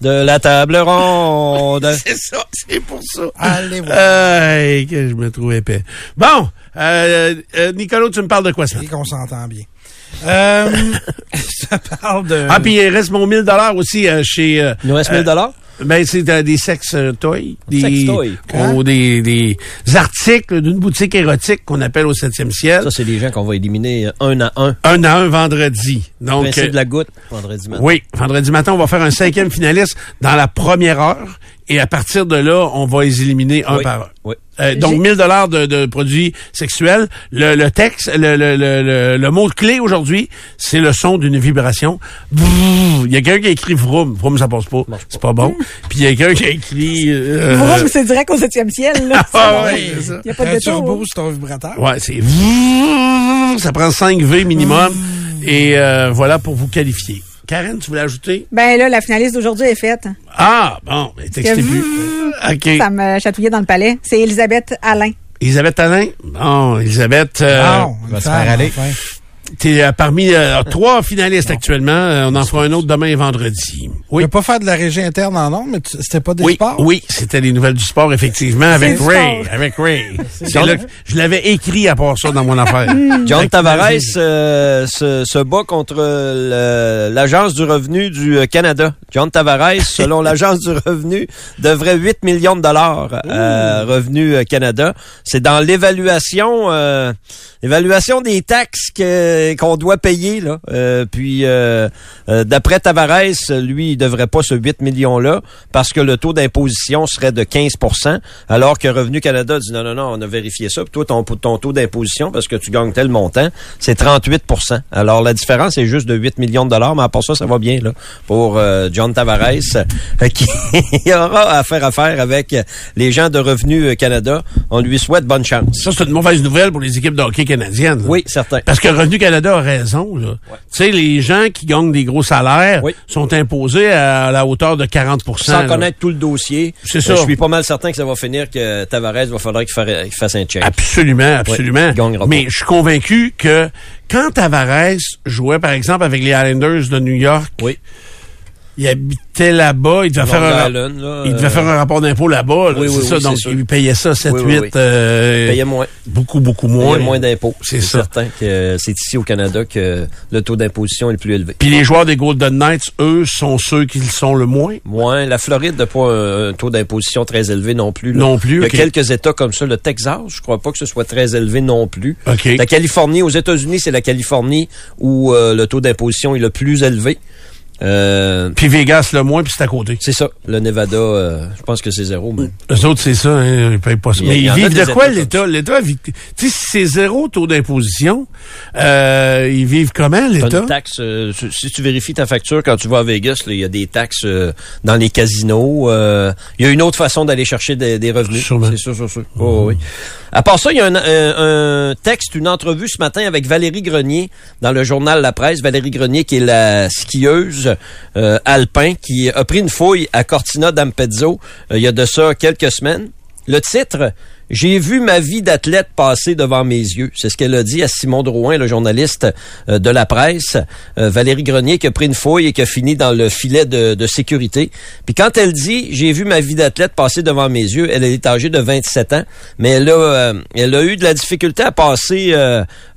De la table ronde. C'est ça, c'est pour ça. Allez voir. Hey, que je me trouve épais. Bon, euh, euh, Nicolas, tu me parles de quoi Et matin? qu'on s'entend bien. Euh, je te parle de... Ah, puis il reste mon 1000 dollars aussi euh, chez... euh, Il nous reste 1000 dollars? Ben, c'est euh, des sex toys. Des, Sex toys. ou des, des articles d'une boutique érotique qu'on appelle au 7e ciel. Ça, c'est des gens qu'on va éliminer euh, un à un. Un à un vendredi. Donc, Principe euh, de la goutte, vendredi matin. oui, vendredi matin, on va faire un cinquième finaliste dans la première heure. Et à partir de là, on va les éliminer un Oui, par un. oui. Euh, donc, 1000 dollars de, de produits sexuels. Le, le texte, le, le, le, le, le mot clé aujourd'hui, c'est le son d'une vibration. Il y a quelqu'un qui a écrit vroom. Vroom, ça passe pas. C'est pas bon. Puis il y a quelqu'un qui a écrit... euh, Vroom, c'est direct au septième ciel. Là. Ah ouais, c'est ça. Il n'y a pas de un détour. turbo sur ton vibrateur. Ouais, c'est... Ça prend 5 V minimum. Et euh, voilà pour vous qualifier. Karen, tu voulais ajouter? Ben là, la finaliste d'aujourd'hui est faite. Ah, bon, Que- plus. OK. Ça me chatouillait dans le palais. C'est Elisabeth Alain. Elisabeth Alain? Bon, Elisabeth, euh, Ah, va se faire aller. enfin. T'es euh, parmi euh, trois finalistes actuellement. Euh, on en fera un autre demain et vendredi. Je Oui. veux pas faire de la régie interne en nombre, mais tu- c'était pas des Oui, sports? oui, c'était les nouvelles du sport, effectivement, avec Ray. sport. Avec Ray. Je l'avais écrit à part ça dans mon affaire. John Tavares euh, se, se bat contre l'Agence du revenu du euh, Canada. John Tavares, selon l'Agence du revenu, devrait 8 millions de dollars à Revenu euh, Canada. C'est dans l'évaluation euh, l'évaluation des taxes qu'on doit payer. Là. Euh, puis, euh, euh, d'après Tavares, lui, il devrait pas ce 8 millions-là parce que le taux d'imposition serait de 15% alors que Revenu Canada dit non, non, non, on a vérifié ça. Puis toi, ton, ton taux d'imposition, parce que tu gagnes tel montant, c'est 38% Alors, la différence est juste de 8 millions de dollars, mais à part ça, ça va bien là pour euh, John Tavares, euh, qui aura à faire affaire avec les gens de Revenu Canada. On lui souhaite bonne chance. Ça, c'est une mauvaise nouvelle pour les équipes de hockey là. Oui, certain. Parce que Revenu Canada a raison. là. Tu sais, les gens qui gagnent des gros salaires Oui. sont imposés à la hauteur de 40 Sans là. connaître tout le dossier, C'est euh, ça. je suis pas mal certain que ça va finir que Tavares va falloir qu'il fa- qu'il fasse un check. Absolument, absolument. Mais je suis convaincu que quand Tavares jouait, par exemple, avec les Islanders de New York, Oui. Il habitait là-bas, il devait, faire un, Island, là, il devait euh, faire un rapport d'impôt là-bas. là, Oui, c'est oui, ça, oui, donc sûr. il payait ça 7, Oui, oui, 8, oui. euh, payait moins. beaucoup, beaucoup Il y moins. moins d'impôts. C'est certain que c'est ici au Canada que le taux d'imposition est le plus élevé. Puis les joueurs des Golden Knights, eux, sont ceux qui le sont le moins? Moins. La Floride n'a pas un, un taux d'imposition très élevé non plus. là. Non plus, Il y a quelques États comme ça. Le Texas, je crois pas que ce soit très élevé non plus. OK. La Californie, aux États-Unis, c'est la Californie où euh, le taux d'imposition est le plus élevé. Euh, Puis Vegas, le moins, puis c'est à côté. c'est ça. Le Nevada, euh, je pense que c'est zéro. Mais... Eux autres, c'est ça, hein, ils payent pas ça. Il Mais ils vivent de quoi, l'État? L'État, vit- tu sais, si c'est zéro taux d'imposition, euh, ils vivent comment, l'État? taxe, euh, si- tu vérifies ta facture quand tu vas à Vegas, il y a des taxes euh, dans les casinos. euh, il y a une autre façon d'aller chercher des, des revenus. Sûrement. C'est sûr, sûr, sûr. Oh, oui. À part ça, il y a un, un- un texte, une entrevue ce matin avec Valérie Grenier dans le journal La Presse. Valérie Grenier qui est la skieuse euh, alpin qui a pris une fouille à Cortina d'Ampezzo euh, il y a de ça quelques semaines. Le titre, J'ai vu ma vie d'athlète passer devant mes yeux. C'est ce qu'elle a dit à Simon Drouin, le journaliste euh, de la presse. Euh, Valérie Grenier qui a pris une fouille et qui a fini dans le filet de, de sécurité. Puis quand elle dit j'ai vu ma vie d'athlète passer devant mes yeux, elle est âgée de 27 ans, mais elle a, euh, elle a eu de la difficulté à passer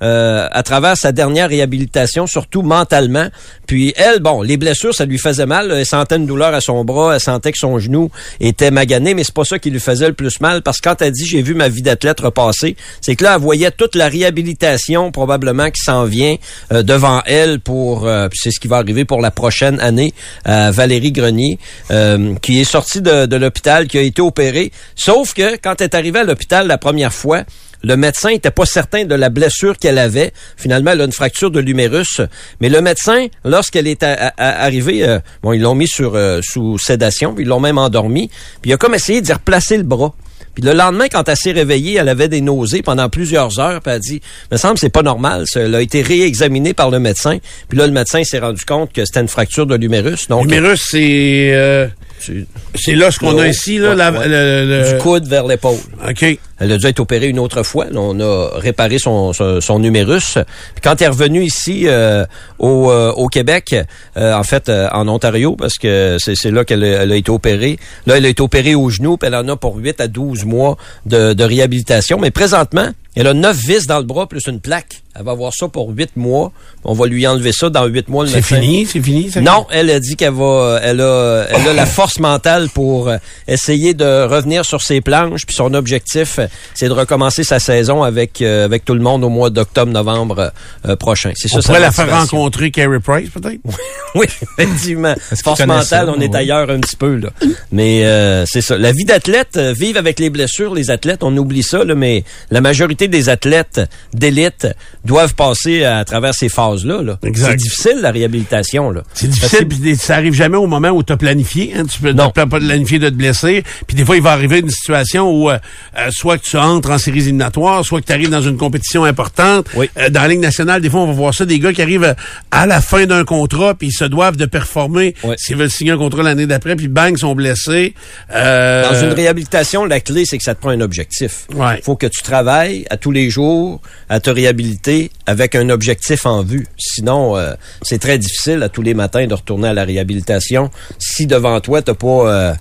à travers sa dernière réhabilitation, surtout mentalement. Puis elle, bon, les blessures, ça lui faisait mal. Elle sentait une douleur à son bras, elle sentait que son genou était magané, mais c'est pas ça qui lui faisait le plus mal parce que quand elle dit j'ai vu ma vie d'athlète repasser, c'est que là, elle voyait toute la réhabilitation probablement qui s'en vient euh, devant elle pour, euh, c'est ce qui va arriver pour la prochaine année à Valérie Grenier, euh, qui est sortie de, de l'hôpital, qui a été opérée. Sauf que quand elle est arrivée à l'hôpital la première fois, le médecin était pas certain de la blessure qu'elle avait. Finalement, elle a une fracture de l'humérus. Mais le médecin, lorsqu'elle est arrivée, euh, bon, ils l'ont mis sur euh, sous sédation, puis ils l'ont même endormi. Puis il a comme essayé d'y replacer le bras. Puis le lendemain, quand elle s'est réveillée, elle avait des nausées pendant plusieurs heures. Puis elle a dit, me semble c'est pas normal. Ça. Elle a été réexaminée par le médecin. Puis là, le médecin s'est rendu compte que c'était une fracture de l'humérus. Donc, L'humérus, c'est euh, c'est c'est là ce qu'on a ici, là. Ouais, la- ouais. le- le- du coude vers l'épaule. OK. Elle a dû être opérée une autre fois. Là, on a réparé son, son, son humérus. Puis quand elle est revenue ici euh, au, euh, au Québec, euh, en fait euh, en Ontario, parce que c'est c'est là qu'elle a, elle a été opérée. Là, elle a été opérée au genou, puis elle en a pour 8 à 12 mois de, de réhabilitation. Mais présentement, elle a 9 vis dans le bras plus une plaque. Elle va avoir ça pour 8 mois. On va lui enlever ça dans 8 mois. le C'est fini, c'est fini. Non, elle a dit qu'elle va, elle a, elle a la force mentale pour euh, essayer de revenir sur ses planches. Puis son objectif, euh, c'est de recommencer sa saison avec euh, avec tout le monde au mois d'octobre-novembre euh, prochain. C'est ça. On pourrait la faire rencontrer Carey Price, peut-être? Oui, effectivement. Force mentale, ça? on est Ouais. ailleurs un petit peu là. Mais euh, c'est ça. La vie d'athlète, euh, vivre avec les blessures, les athlètes, on oublie ça là, mais la majorité des athlètes d'élite doivent passer à travers ces phases-là. Là. C'est difficile la réhabilitation là. C'est difficile, puis ça arrive jamais au moment où tu as planifié. Hein, tu peux Non. pas planifié de te blesser. Puis des fois, il va arriver une situation où euh, euh, soit que tu entres en séries éliminatoires, soit que tu arrives dans une compétition importante. Oui. Euh, dans la Ligue nationale, des fois, on va voir ça, des gars qui arrivent euh, à la fin d'un contrat, puis ils se doivent de performer Oui. s'ils veulent signer un contrat l'année d'après, puis bang, ils sont blessés. Euh, Dans une réhabilitation, la clé, c'est que ça te prend un objectif. Il Ouais. faut que tu travailles à tous les jours à te réhabiliter avec un objectif en vue. Sinon, euh, c'est très difficile à tous les matins de retourner à la réhabilitation si devant toi, t'as pas... euh,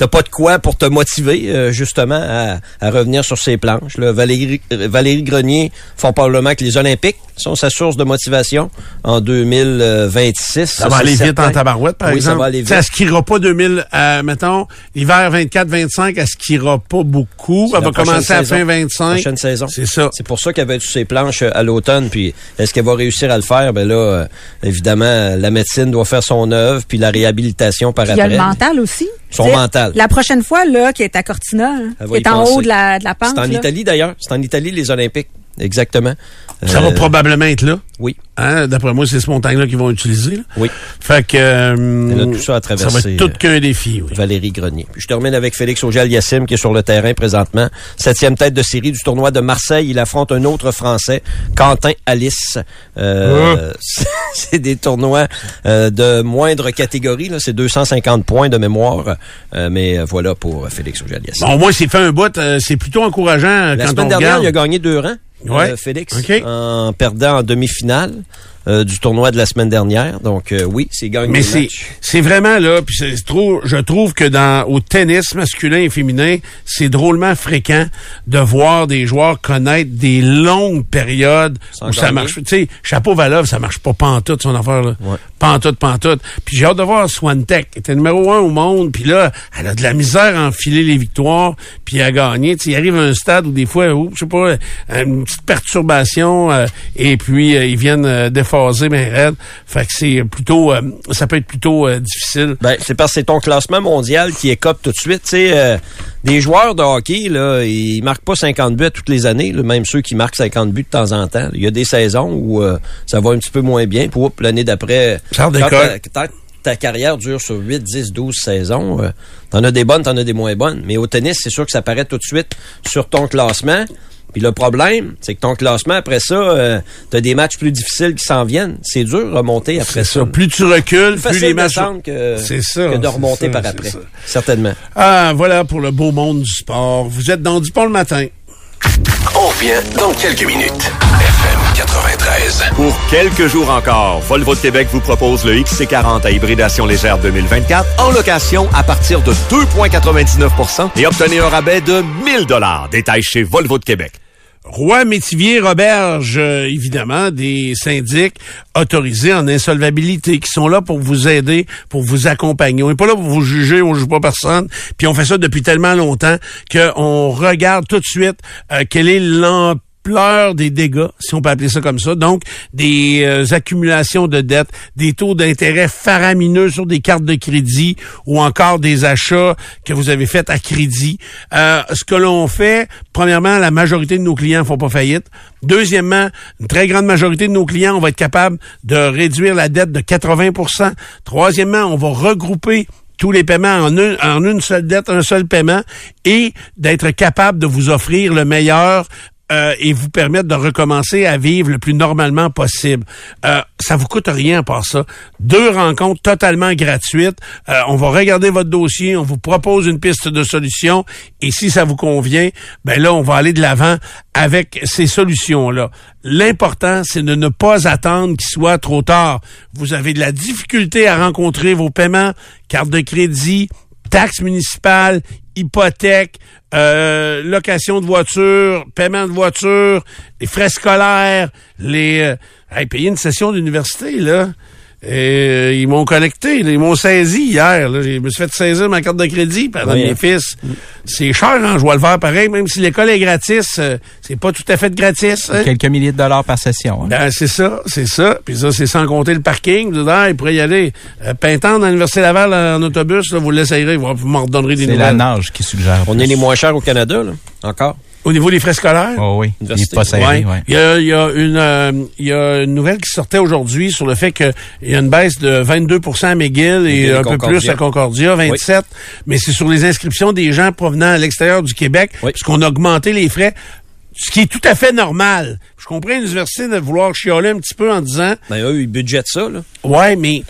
T'as pas de quoi pour te motiver euh, justement à, à revenir sur ces planches. Là. Valérie, Valérie Grenier font probablement que les Olympiques sont sa source de motivation en 2026. Ça va aller vite en tabarouette, par oui, exemple. ça va aller vite. Elle skiera pas 2000, euh, mettons, l'hiver 24-25, elle skiera pas beaucoup. Elle la va commencer à fin saison. 25. Prochaine saison. C'est ça. C'est pour ça qu'elle va être sur ses planches euh, à l'automne. Puis est-ce qu'elle va réussir à le faire? Ben là, euh, évidemment, la médecine doit faire son œuvre, puis la réhabilitation par Puis il y a après. le mental aussi. Son Tu La prochaine fois, là, qui est à Cortina, hein, Elle qui est en haut de la, de la pente. C'est en là. Italie d'ailleurs. C'est en Italie les Olympiques. Exactement. Ça va Euh, probablement être là. Oui. Hein? D'après moi, c'est ce montagne-là qu'ils vont utiliser. là. Oui. Fait que... euh, là, tout ça à Ça va traverser, être tout euh, qu'un défi, oui. Valérie Grenier. Puis je termine avec Félix Auger-Aliassime qui est sur le terrain présentement. Septième tête de série du tournoi de Marseille. Il affronte un autre Français, Quentin Alice. Euh, C'est des tournois euh, de moindre catégorie. C'est 250 points de mémoire. Euh, mais voilà pour Félix Auger-Aliassime. Bon, au moins, s'il fait un bout, c'est plutôt encourageant La quand semaine on dernière, regarde. il a gagné deux rangs. Ouais. euh, Félix, OK. en perdant en demi-finale. Euh, du tournoi de la semaine dernière. Donc euh, oui, c'est gagne Mais c'est c'est vraiment là, puis c'est trop. Je trouve que dans au tennis masculin et féminin, c'est drôlement fréquent de voir des joueurs connaître des longues périodes Sans où ça marche. Tu sais, chapeau Valov, ça marche pas pantoute son affaire là. Ouais. Pantoute, pantoute. Puis j'ai hâte de voir Swantek, qui était numéro un au monde, puis là, elle a de la misère à enfiler les victoires, puis à gagner. Tu sais, il arrive à un stade où des fois, oups, je sais pas, une petite perturbation, euh, et puis euh, ils viennent ben. Fait que c'est plutôt, euh, ça peut être plutôt euh, difficile. Ben, c'est parce que c'est ton classement mondial qui écope tout de suite. Tu sais, euh, des joueurs de hockey, là, ils marquent pas 50 buts toutes les années, là, même ceux qui marquent 50 buts de temps en temps. Il y a des saisons où ça va un petit peu moins bien, oups, l'année d'après, quand ta, ta- carrière dure sur 8, 10, 12 saisons, t'en as des bonnes, t'en as des moins bonnes. Mais au tennis, c'est sûr que ça paraît tout de suite sur ton classement. Puis le problème, c'est que ton classement, après ça, euh, t'as des matchs plus difficiles qui s'en viennent. C'est dur de remonter après ça. ça. Plus tu recules, Plus plus les matchs. que, C'est ça, que de remonter ça, par après. Certainement. Ah, voilà pour le beau monde du sport. Vous êtes dans Dupont le matin. On revient dans quelques minutes. FM 93. Pour quelques jours encore, Volvo de Québec vous propose le XC40 à hybridation légère 2024 en location à partir de 2,99% et obtenez un rabais de 1000 dollars. Détail chez Volvo de Québec. Roi Métivier Roberge, euh, évidemment, des syndics autorisés en insolvabilité qui sont là pour vous aider, pour vous accompagner. On n'est pas là pour vous juger, on juge pas personne. Puis on fait ça depuis tellement longtemps qu'on regarde tout de suite euh, quelle est l'ampleur des dégâts, si on peut appeler ça comme ça. Donc, des euh, accumulations de dettes, des taux d'intérêt faramineux sur des cartes de crédit ou encore des achats que vous avez faits à crédit. Euh, ce que l'on fait, premièrement, la majorité de nos clients font pas faillite. Deuxièmement, une très grande majorité de nos clients, on va être capable de réduire la dette de 80% Troisièmement, on va regrouper tous les paiements en une, en une seule dette, un seul paiement, et d'être capable de vous offrir le meilleur euh, et vous permettre de recommencer à vivre le plus normalement possible. Euh, ça vous coûte rien à part ça. Deux rencontres totalement gratuites. Euh, on va regarder votre dossier, on vous propose une piste de solution et si ça vous convient, ben là on va aller de l'avant avec ces solutions-là. L'important, c'est de ne pas attendre qu'il soit trop tard. Vous avez de la difficulté à rencontrer vos paiements, carte de crédit, taxes municipales, hypothèque, euh, location de voiture, paiement de voiture, les frais scolaires, les euh, hey, payer une session d'université là. Euh, ils m'ont connecté, là, ils m'ont saisi hier. Là. Je me suis fait saisir ma carte de crédit par Oui, mes fils. C'est cher, hein, je dois le faire pareil, même si l'école est gratis, euh, c'est pas tout à fait gratis. Hein? Quelques milliers de dollars par session. hein. Ben, c'est ça, c'est ça. Puis ça, c'est sans compter le parking. Vous dites, ah, il pourrait y aller. Euh, Pintante, dans l'Université Laval, en autobus, là, vous l'essayerez, vous vous m'en redonnerez des C'est la nouvelles. nage qui suggère. On est les moins chers au Canada, là. Encore. Au niveau des frais scolaires? Oh oui, il est Université. pas serré, Ouais. ouais. Il, y a, il y a une, euh, il y a une nouvelle qui sortait aujourd'hui sur le fait qu'il y a une baisse de 22 à McGill et un peu plus à Concordia, 27. Mais c'est sur les inscriptions des gens provenant à l'extérieur du Québec, Oui. puisqu'on a augmenté les frais. Ce qui est tout à fait normal. Je comprends l'université de vouloir chialer un petit peu en disant Ben, eux, ils budgètent ça, là. Ouais, mais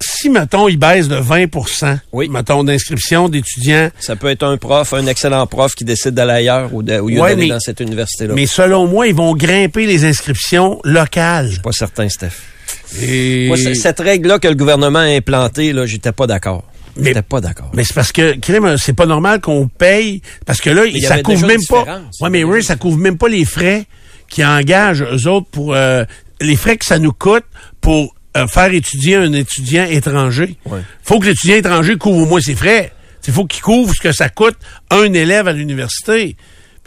si, mettons, il baisse de 20% Oui. mettons, d'inscription d'étudiants, Ça peut être un prof, un excellent prof qui décide d'aller ailleurs ou de- au lieu Ouais, d'aller dans cette université-là. mais selon moi, ils vont grimper les inscriptions locales. Pas certain, Steph. Et... Moi, cette règle-là que le gouvernement a implantée, là, j'étais pas d'accord. Mais- J'étais pas d'accord. Mais c'est parce que, crime, c'est pas normal qu'on paye, parce que là, ça couvre même pas. Ouais, mais oui, ça couvre même pas les frais qui engagent eux autres pour euh, les frais que ça nous coûte pour euh, faire étudier un étudiant étranger. Ouais. Faut que l'étudiant étranger couvre au moins ses frais. Il faut qu'il couvre ce que ça coûte un élève à l'université.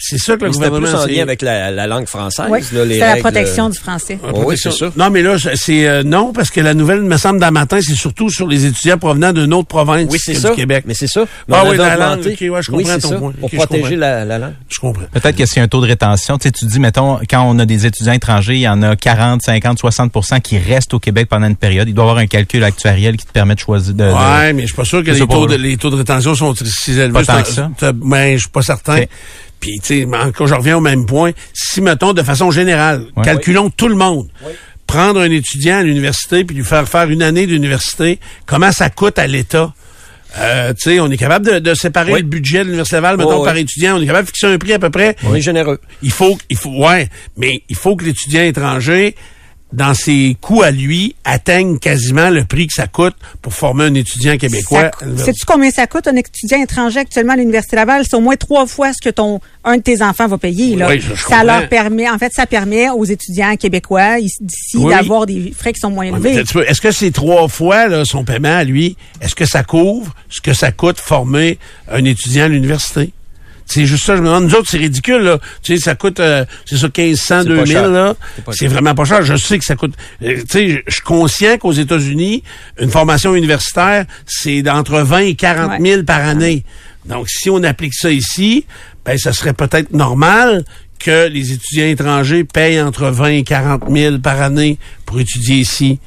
C'est ça que le Mais C'était gouvernement plus en c'est- lien avec la, la langue française, Oui, là, les c'est la protection euh, du français. Ah, Oui, c'est ça. Non, mais là, c'est euh, non, parce que la nouvelle, me semble, d'un matin, c'est surtout sur les étudiants provenant d'une autre province Oui, c'est que ça. du Québec. Mais c'est ça. Ah Mais oui, la langue, augmenté. ok, ouais, je oui, comprends c'est ton ça. point. Pour protéger la, la langue. Je comprends. Peut-être que c'est un taux de rétention. Tu sais, tu dis, mettons, quand on a des étudiants étrangers, il y en a 40, 50, 60% qui restent au Québec pendant une période. Il doit y avoir un calcul actuariel qui te permet de choisir de... de- Ouais, mais je suis pas sûr que les taux, de, les taux de rétention sont si élevés. Pas tant que ça. Ben, je suis pas certain. Puis, tu sais, mais encore, je reviens au même point. Si, mettons, de façon générale, Ouais. calculons tout le monde. Prendre un étudiant à l'université puis lui faire faire une année d'université, comment ça coûte à l'État? Euh, tu sais, on est capable de, de séparer Oui. le budget de l'Université Laval, mettons, par oui. étudiant. On est capable de fixer un prix à peu près. On est généreux. Il faut, il faut, ouais, mais il faut que l'étudiant étranger dans ses coûts à lui, atteignent quasiment le prix que ça coûte pour former un étudiant québécois. Coûte- Sais-tu combien ça coûte un étudiant étranger actuellement à l'Université Laval? C'est au moins trois fois ce que ton un de tes enfants va payer. Là. Oui, je- je ça comprends. leur permet, en fait, ça permet aux étudiants québécois ici- d'ici Oui. d'avoir des frais qui sont moins élevés. Est-ce que ces trois fois, là, son paiement à lui, est-ce que ça couvre ce que ça coûte former un étudiant à l'université? C'est juste ça, je me demande. Nous autres, c'est ridicule, là. Tu sais, ça coûte, euh, c'est ça, 1500, C'est pas 2000, cher. là. C'est vraiment pas cher. Je sais que ça coûte. euh, tu sais, je je suis conscient qu'aux États-Unis, une formation universitaire, c'est d'entre 20 et 40 000 par année. Donc, si on applique ça ici, ben, ça serait peut-être normal que les étudiants étrangers payent entre 20 et 40 000 par année pour étudier ici.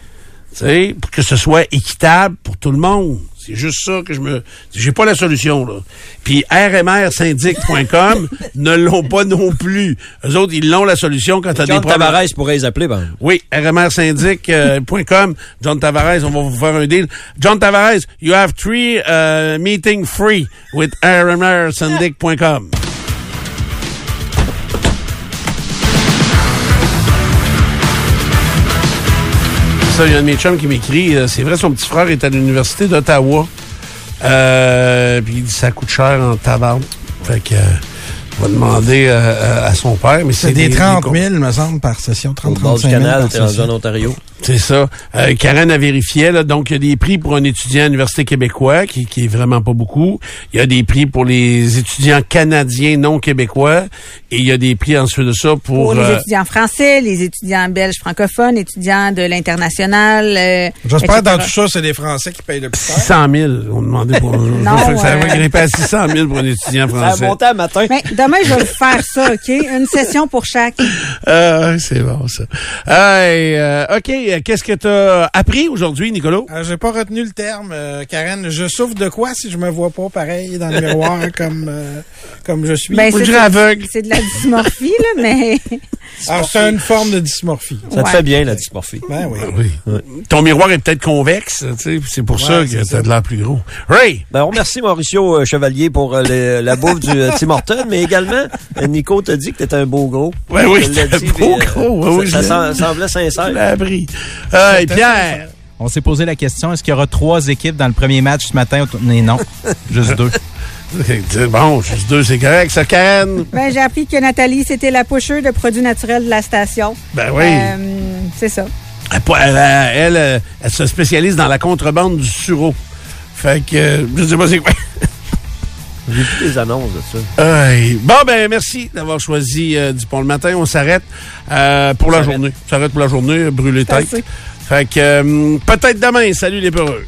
Tu sais, pour que ce soit équitable pour tout le monde. C'est juste ça que je me... J'ai pas la solution, là. Puis rmrsyndic.com ne l'ont pas non plus. Eux autres, ils l'ont la solution quand t'as des John problèmes. Tavares pourrait les appeler, ben. Oui, rmrsyndic.com. John Tavares, on va vous faire un deal. John Tavares, you have three uh, meeting free with rmrsyndic.com. Ça, il y a un de mes chums qui m'écrit, euh, c'est vrai, son petit frère est à l'université d'Ottawa. Euh, puis il dit ça coûte cher en tabac. Fait que euh, on va demander à son père, mais c'est C'est des 30 com- 000, me semble, par session. Au 30 bord du 35 000 canal, session. en Ontario. C'est ça. Euh, Karen a vérifié, là, donc il y a des prix pour un étudiant à l'Université québécois, qui, qui est vraiment pas beaucoup. Il y a des prix pour les étudiants canadiens non québécois. Et il y a des prix ensuite de ça pour... Pour les euh, étudiants français, les étudiants belges francophones, étudiants de l'international. euh, J'espère dans tout ça, c'est des Français qui payent le plus cher. 600 000, on demandait pour... Non, ça va euh, grimper à 600 000 pour un étudiant Ça a français. monté à matin. Mais demain, je vais vous faire ça, OK? Une session pour chaque. Ah, c'est bon, ça. Hey, euh, OK, qu'est-ce que tu as appris aujourd'hui, Nicolo? Euh, J'ai pas retenu le terme, euh, Karen. Je souffre de quoi si je me vois pas pareil dans le miroir comme euh, comme je suis? Ben, dire aveugle. C'est de la dysmorphie, là, mais... Ah, c'est une forme de dysmorphie. Ça te Ouais. fait bien, la dysmorphie. Ben oui. Oui. Ton miroir est peut-être convexe, tu sais, c'est pour ça Ouais, que t'as de l'air plus gros. Ray! Ben, on remercie Mauricio euh, Chevalier pour euh, le- la bouffe du euh, Tim Horton, mais également, Nico t'a dit que t'étais un beau gros. Ouais, oui, Je t'es un beau gros, ouais, oui, ça, je ça l'ai- sem- semblait Je l'ai sincère. appris. Hey, Pierre! On s'est posé la question, est-ce qu'il y aura trois équipes dans le premier match ce matin? Mais non, juste deux. Bon, juste deux, c'est correct, ça, Karen? Ben, j'ai appris que Nathalie, c'était la pusher de produits naturels de la station. Ben oui. Euh, c'est ça. Elle, elle, elle, se spécialise dans la contrebande du sureau. Fait que, euh, je sais pas c'est quoi. J'ai vu des annonces de ça. Bon, ben, merci d'avoir choisi euh, du pont le matin. On s'arrête euh, pour la s'arrête. journée. On s'arrête pour la journée, brûler tête. Fait que, euh, peut-être demain. Salut les peureux.